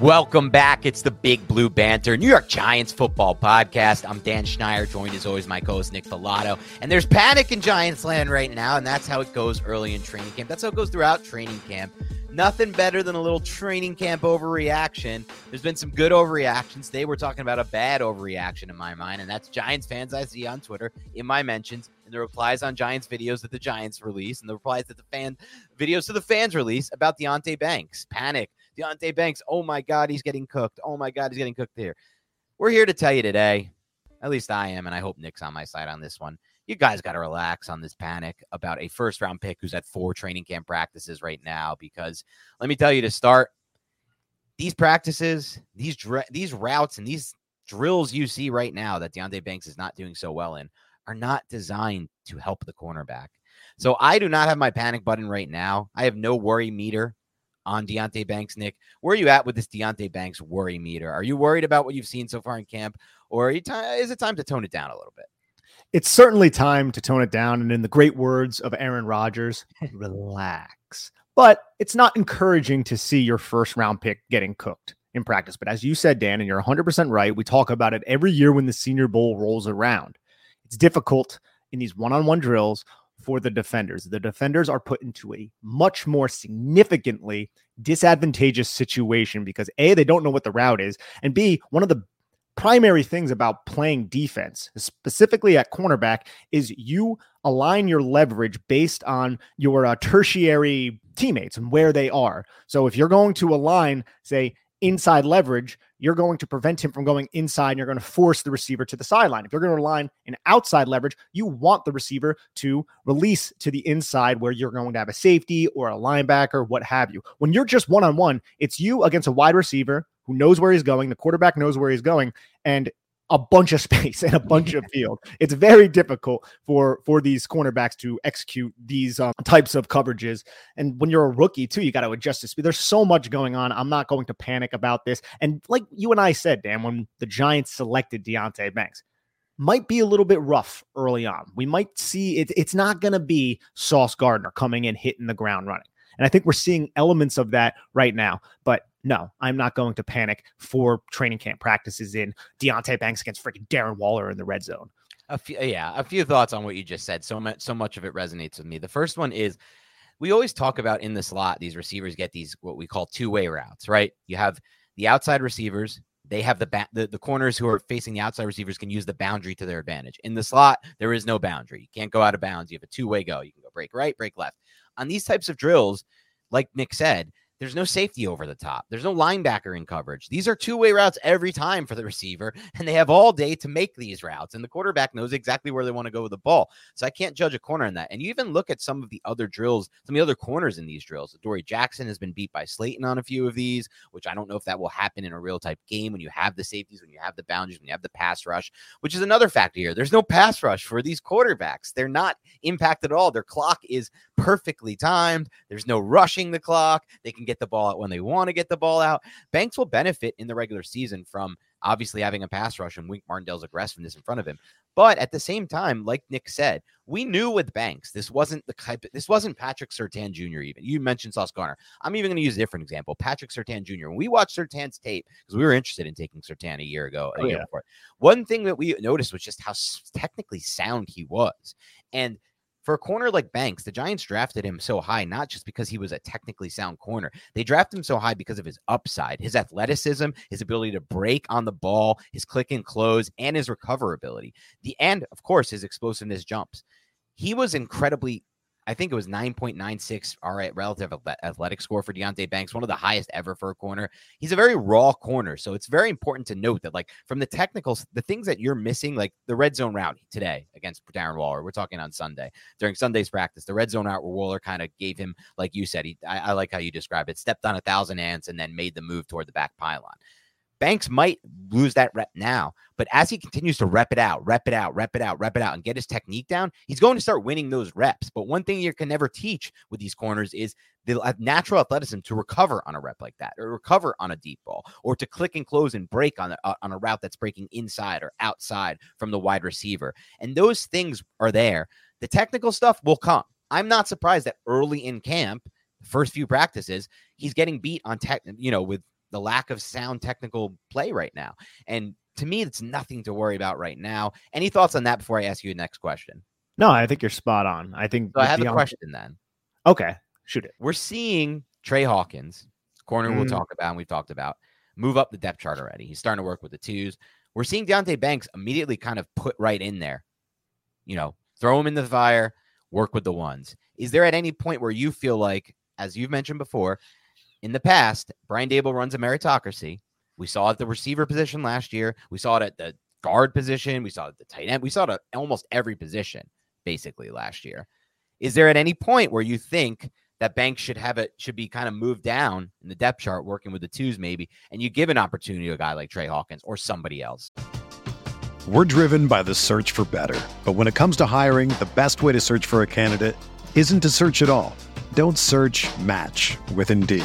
Welcome back. It's the Big Blue Banter, New York Giants football podcast. I'm Dan Schneider, joined as always my co-host Nick Falato. And there's panic in Giants land right now, and that's how it goes early in training camp. That's how it goes throughout training camp. Nothing better than a little training camp overreaction. There's been some good overreactions. Today we're talking about a bad overreaction in my mind, and that's Giants fans I see on Twitter in my mentions and the replies on Giants videos that the Giants release and the replies that the fan videos to the fans release about Deonte Banks. Panic. Deonte Banks, oh my God, he's getting cooked. Oh my God, he's getting cooked here. We're here to tell you today, at least I am, and I hope Nick's on my side on this one. You guys got to relax on this panic about a first round pick who's at four training camp practices right now. Because let me tell you to start, these practices, these dr- these routes, and these drills you see right now that Deonte Banks is not doing so well in are not designed to help the cornerback. So I do not have my panic button right now. I have no worry meter on Deonte Banks, Nick. Where are you at with this Deonte Banks worry meter? Are you worried about what you've seen so far in camp, or t- is it time to tone it down a little bit? It's certainly time to tone it down. And in the great words of Aaron Rodgers, relax. But it's not encouraging to see your first round pick getting cooked in practice. But as you said, Dan, and you're 100% right, we talk about it every year when the Senior Bowl rolls around. It's difficult in these one on one drills for the defenders. The defenders are put into a much more significantly disadvantageous situation because A, they don't know what the route is, and B, one of the primary things about playing defense, specifically at cornerback, is you align your leverage based on your uh, tertiary teammates and where they are. So if you're going to align, say, inside leverage, you're going to prevent him from going inside and you're going to force the receiver to the sideline. If you're going to align an outside leverage, you want the receiver to release to the inside where you're going to have a safety or a linebacker, what have you. When you're just one on one, it's you against a wide receiver who knows where he's going. The quarterback knows where he's going, and a bunch of space and a bunch of field. It's very difficult for for these cornerbacks to execute these um, types of coverages. And when you're a rookie too, you got to adjust to speed. There's so much going on. I'm not going to panic about this. And like you and I said, Dan, when the Giants selected Deonte Banks, might be a little bit rough early on. We might see it, it's not going to be Sauce Gardner coming in hitting the ground running. And I think we're seeing elements of that right now. But no, I'm not going to panic for training camp practices in Deonte Banks against freaking Darren Waller in the red zone. A few, yeah, a few thoughts on what you just said. So much, so much of it resonates with me. The first one is we always talk about in the slot, these receivers get these what we call two way routes, right? You have the outside receivers, they have the, ba- the the corners who are facing the outside receivers can use the boundary to their advantage. In the slot, there is no boundary. You can't go out of bounds. You have a two way go. You can go break right, break left. On these types of drills, like Nick said, there's no safety over the top. There's no linebacker in coverage. These are two way routes every time for the receiver, and they have all day to make these routes. And the quarterback knows exactly where they want to go with the ball. So I can't judge a corner in that. And you even look at some of the other drills, some of the other corners in these drills. Dory Jackson has been beat by Slayton on a few of these, which I don't know if that will happen in a real type game when you have the safeties, when you have the boundaries, when you have the pass rush, which is another factor here. There's no pass rush for these quarterbacks. They're not impacted at all. Their clock is perfectly timed. There's no rushing the clock. They can get the ball out when they want to get the ball out. Banks will benefit in the regular season from obviously having a pass rush and Wink Martindale's aggressiveness in front of him. But at the same time, like Nick said, we knew with Banks, this wasn't the type, this wasn't Patrick Surtain Jr. Even you mentioned Sauce Gardner. I'm even going to use a different example. Patrick Surtain Jr. When we watched Surtain's tape, because we were interested in taking Surtain a year ago, a oh, year yeah. before, one thing that we noticed was just how technically sound he was. And for a corner like Banks, the Giants drafted him so high, not just because he was a technically sound corner. They drafted him so high because of his upside, his athleticism, his ability to break on the ball, his click and close, and his recoverability. The end, of course, his explosiveness jumps. He was incredibly I think it was 9.96 all right relative athletic score for Deonte Banks, one of the highest ever for a corner. He's a very raw corner, so it's very important to note that like from the technicals, the things that you're missing, like the red zone route today against Darren Waller. We're talking on Sunday during Sunday's practice, the red zone route where Waller kind of gave him, like you said, he I, I like how you describe it, stepped on a thousand ants and then made the move toward the back pylon. Banks might lose that rep now, but as he continues to rep it out, rep it out, rep it out, rep it out, and get his technique down, he's going to start winning those reps. But one thing you can never teach with these corners is the natural athleticism to recover on a rep like that, or recover on a deep ball, or to click and close and break on a, uh, on a route that's breaking inside or outside from the wide receiver. And those things are there. The technical stuff will come. I'm not surprised that early in camp, first few practices, he's getting beat on tech, you know, with the lack of sound technical play right now. And to me, it's nothing to worry about right now. Any thoughts on that before I ask you the next question? No, I think you're spot on. I think so I have a question then. Okay, shoot it. We're seeing Trey Hawkins, corner mm. we'll talk about and we've talked about, move up the depth chart already. He's starting to work with the twos. We're seeing Deonte Banks immediately kind of put right in there. You know, throw him in the fire, work with the ones. Is there at any point where you feel like, as you've mentioned before, in the past, Brian Daboll runs a meritocracy. We saw it at the receiver position last year. We saw it at the guard position. We saw it at the tight end. We saw it at almost every position basically last year. Is there at any point where you think that Banks should have it should be kind of moved down in the depth chart, working with the twos maybe, and you give an opportunity to a guy like Trey Hawkins or somebody else? We're driven by the search for better, but when it comes to hiring, the best way to search for a candidate isn't to search at all. Don't search. Match with Indeed.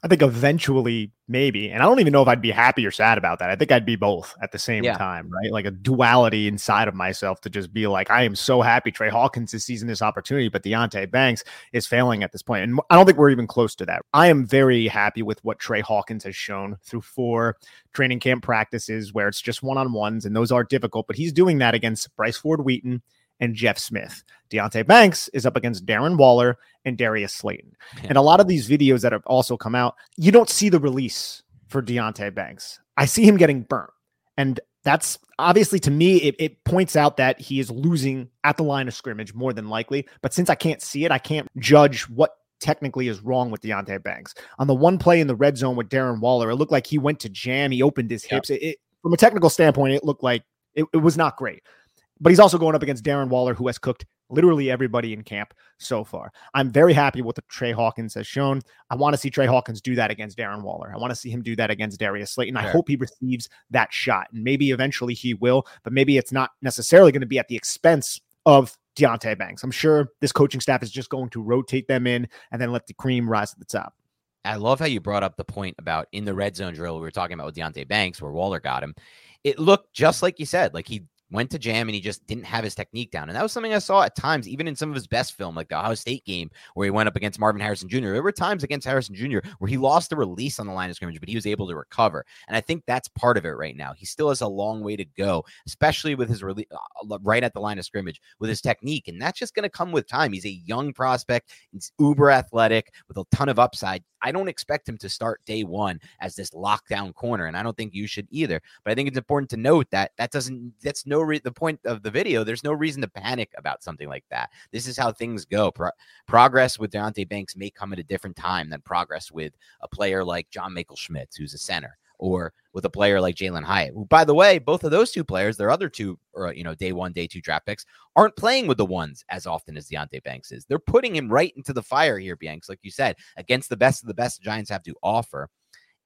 I think eventually, maybe, and I don't even know if I'd be happy or sad about that. I think I'd be both at the same yeah. time, right? Like a duality inside of myself to just be like, I am so happy Trey Hawkins is seizing this opportunity, but Deonte Banks is failing at this point. And I don't think we're even close to that. I am very happy with what Trey Hawkins has shown through four training camp practices where it's just one on ones, and those are difficult, but he's doing that against Bryce Ford Wheaton and Jeff Smith. Deonte Banks is up against Darren Waller and Darius Slayton. Yeah. And a lot of these videos that have also come out, you don't see the release for Deonte Banks. I see him getting burnt. And that's obviously to me, it, it, points out that he is losing at the line of scrimmage more than likely. But since I can't see it, I can't judge what technically is wrong with Deonte Banks. On the one play in the red zone with Darren Waller, it looked like he went to jam. He opened his hips. It, it, from a technical standpoint, it looked like it, it was not great. But he's also going up against Darren Waller, who has cooked literally everybody in camp so far. I'm very happy with what Trey Hawkins has shown. I want to see Trey Hawkins do that against Darren Waller. I want to see him do that against Darius Slayton. I hope he receives that shot. And maybe eventually he will, but maybe it's not necessarily going to be at the expense of Deonte Banks. I'm sure this coaching staff is just going to rotate them in and then let the cream rise to the top. I love how you brought up the point about in the red zone drill we were talking about with Deonte Banks, where Waller got him. It looked just like you said, like he went to jam and he just didn't have his technique down. And that was something I saw at times, even in some of his best film, like the Ohio State game where he went up against Marvin Harrison Jr. There were times against Harrison Jr. where he lost the release on the line of scrimmage, but he was able to recover. And I think that's part of it right now. He still has a long way to go, especially with his release uh, right at the line of scrimmage with his technique. And that's just going to come with time. He's a young prospect. He's uber athletic with a ton of upside. I don't expect him to start day one as this lockdown corner, and I don't think you should either. But I think it's important to note that that doesn't. That's no re- the point of the video. There's no reason to panic about something like that. This is how things go. Pro- progress with Deonte Banks may come at a different time than progress with a player like John Michael Schmitz, who's a center or with a player like Jalin Hyatt. Who, by the way, both of those two players, their other two, or, you know, day one, day two draft picks, aren't playing with the ones as often as Deonte Banks is. They're putting him right into the fire here, Banks, like you said, against the best of the best the Giants have to offer.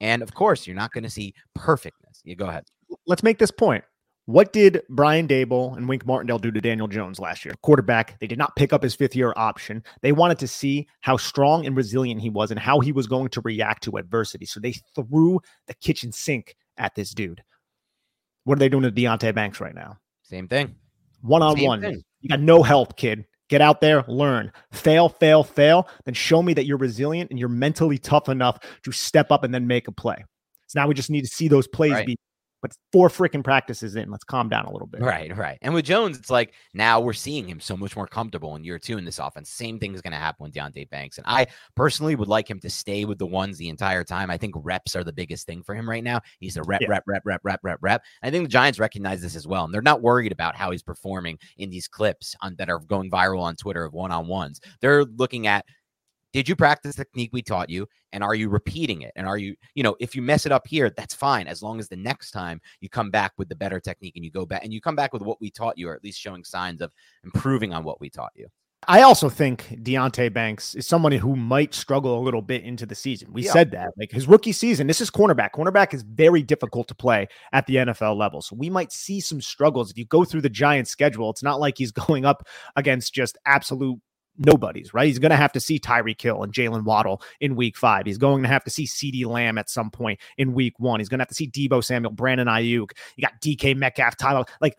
And of course, you're not going to see perfectness. You go ahead. Let's make this point. What did Brian Daboll and Wink Martindale do to Daniel Jones last year? Quarterback, they did not pick up his fifth year option. They wanted to see how strong and resilient he was and how he was going to react to adversity. So they threw the kitchen sink at this dude. What are they doing to Deonte Banks right now? Same thing. One on one. You got no help, kid. Get out there, learn, fail, fail, fail. Then show me that you're resilient and you're mentally tough enough to step up and then make a play. So now we just need to see those plays right. be but four freaking practices in. Let's calm down a little bit. Right, right. And with Jones, it's like now we're seeing him so much more comfortable in year two in this offense. Same thing is going to happen with Deonte Banks. And I personally would like him to stay with the ones the entire time. I think reps are the biggest thing for him right now. He's a rep, yeah. rep, rep, rep, rep, rep, rep. I think the Giants recognize this as well. And they're not worried about how he's performing in these clips on, that are going viral on Twitter of one on ones. They're looking at did you practice the technique we taught you? And are you repeating it? And are you, you know, if you mess it up here, that's fine. As long as the next time you come back with the better technique and you go back and you come back with what we taught you, or at least showing signs of improving on what we taught you. I also think Deonte Banks is someone who might struggle a little bit into the season. We yeah. said that. Like his rookie season, this is cornerback. Cornerback is very difficult to play at the NFL level. So we might see some struggles. If you go through the Giants schedule, it's not like he's going up against just absolute nobodies, right? He's going to have to see Tyreek Hill and Jaylen Waddle in week five. He's going to have to see CeeDee Lamb at some point in week one. He's going to have to see Deebo Samuel, Brandon Aiyuk. You got DK Metcalf, Tyler. Like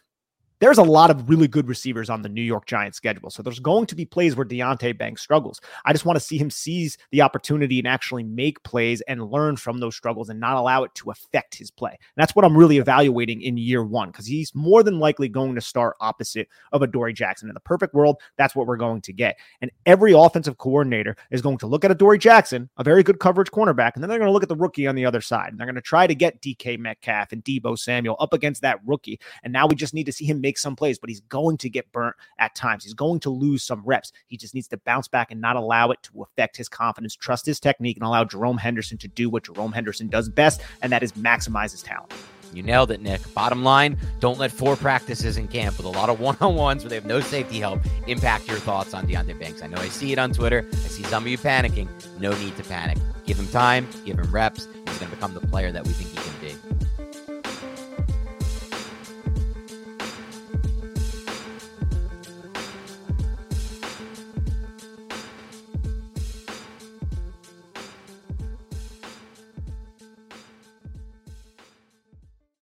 there's a lot of really good receivers on the New York Giants schedule. So there's going to be plays where Deonte Banks struggles. I just want to see him seize the opportunity and actually make plays and learn from those struggles and not allow it to affect his play. And that's what I'm really evaluating in year one because he's more than likely going to start opposite of Adoree Jackson. In the perfect world, that's what we're going to get. And every offensive coordinator is going to look at Adoree Jackson, a very good coverage cornerback, and then they're going to look at the rookie on the other side. And they're going to try to get DK Metcalf and Deebo Samuel up against that rookie. And now we just need to see him make make some plays, but he's going to get burnt at times. He's going to lose some reps. He just needs to bounce back and not allow it to affect his confidence, trust his technique, and allow Jerome Henderson to do what Jerome Henderson does best, and that is maximize his talent. You nailed it, Nick. Bottom line, don't let four practices in camp with a lot of one on ones where they have no safety help impact your thoughts on Deonte Banks. I know I see it on Twitter. I see some of you panicking. No need to panic. Give him time, give him reps. He's going to become the player that we think he can be.